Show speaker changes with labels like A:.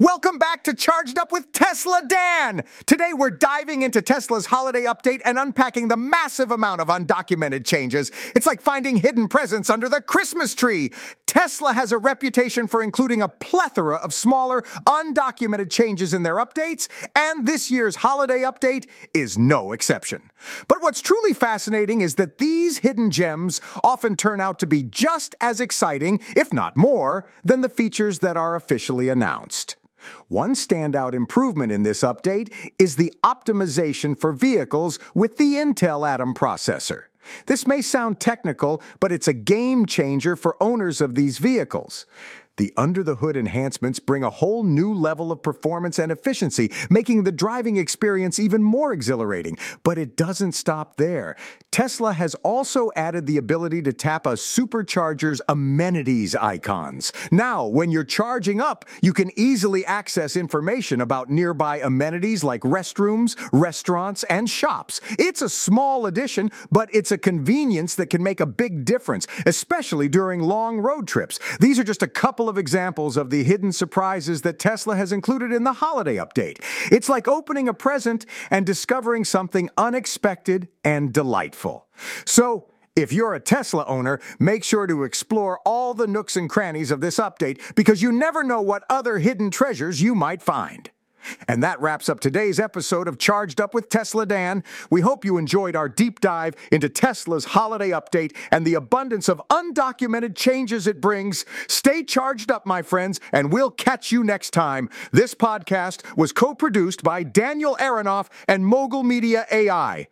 A: Welcome back to Charged Up with Tesla Dan. Today we're diving into Tesla's holiday update and unpacking the massive amount of undocumented changes. It's like finding hidden presents under the Christmas tree. Tesla has a reputation for including a plethora of smaller, undocumented changes in their updates, and this year's holiday update is no exception. But what's truly fascinating is that these hidden gems often turn out to be just as exciting, if not more, than the features that are officially announced. One standout improvement in this update is the optimization for vehicles with the Intel Atom processor. This may sound technical, but it's a game changer for owners of these vehicles. The under the hood enhancements bring a whole new level of performance and efficiency, making the driving experience even more exhilarating. But it doesn't stop there. Tesla has also added the ability to tap a supercharger's amenities icons. Now, when you're charging up, you can easily access information about nearby amenities like restrooms, restaurants, and shops. It's a small addition, but it's a convenience that can make a big difference, especially during long road trips. These are just a couple of examples of the hidden surprises that Tesla has included in the holiday update. It's like opening a present and discovering something unexpected and delightful. So, if you're a Tesla owner, make sure to explore all the nooks and crannies of this update because you never know what other hidden treasures you might find. And that wraps up today's episode of Charged Up with Tesla Dan. We hope you enjoyed our deep dive into Tesla's holiday update and the abundance of undocumented changes it brings. Stay charged up, my friends, and we'll catch you next time. This podcast was co produced by Daniel Aronoff and Mogul Media AI.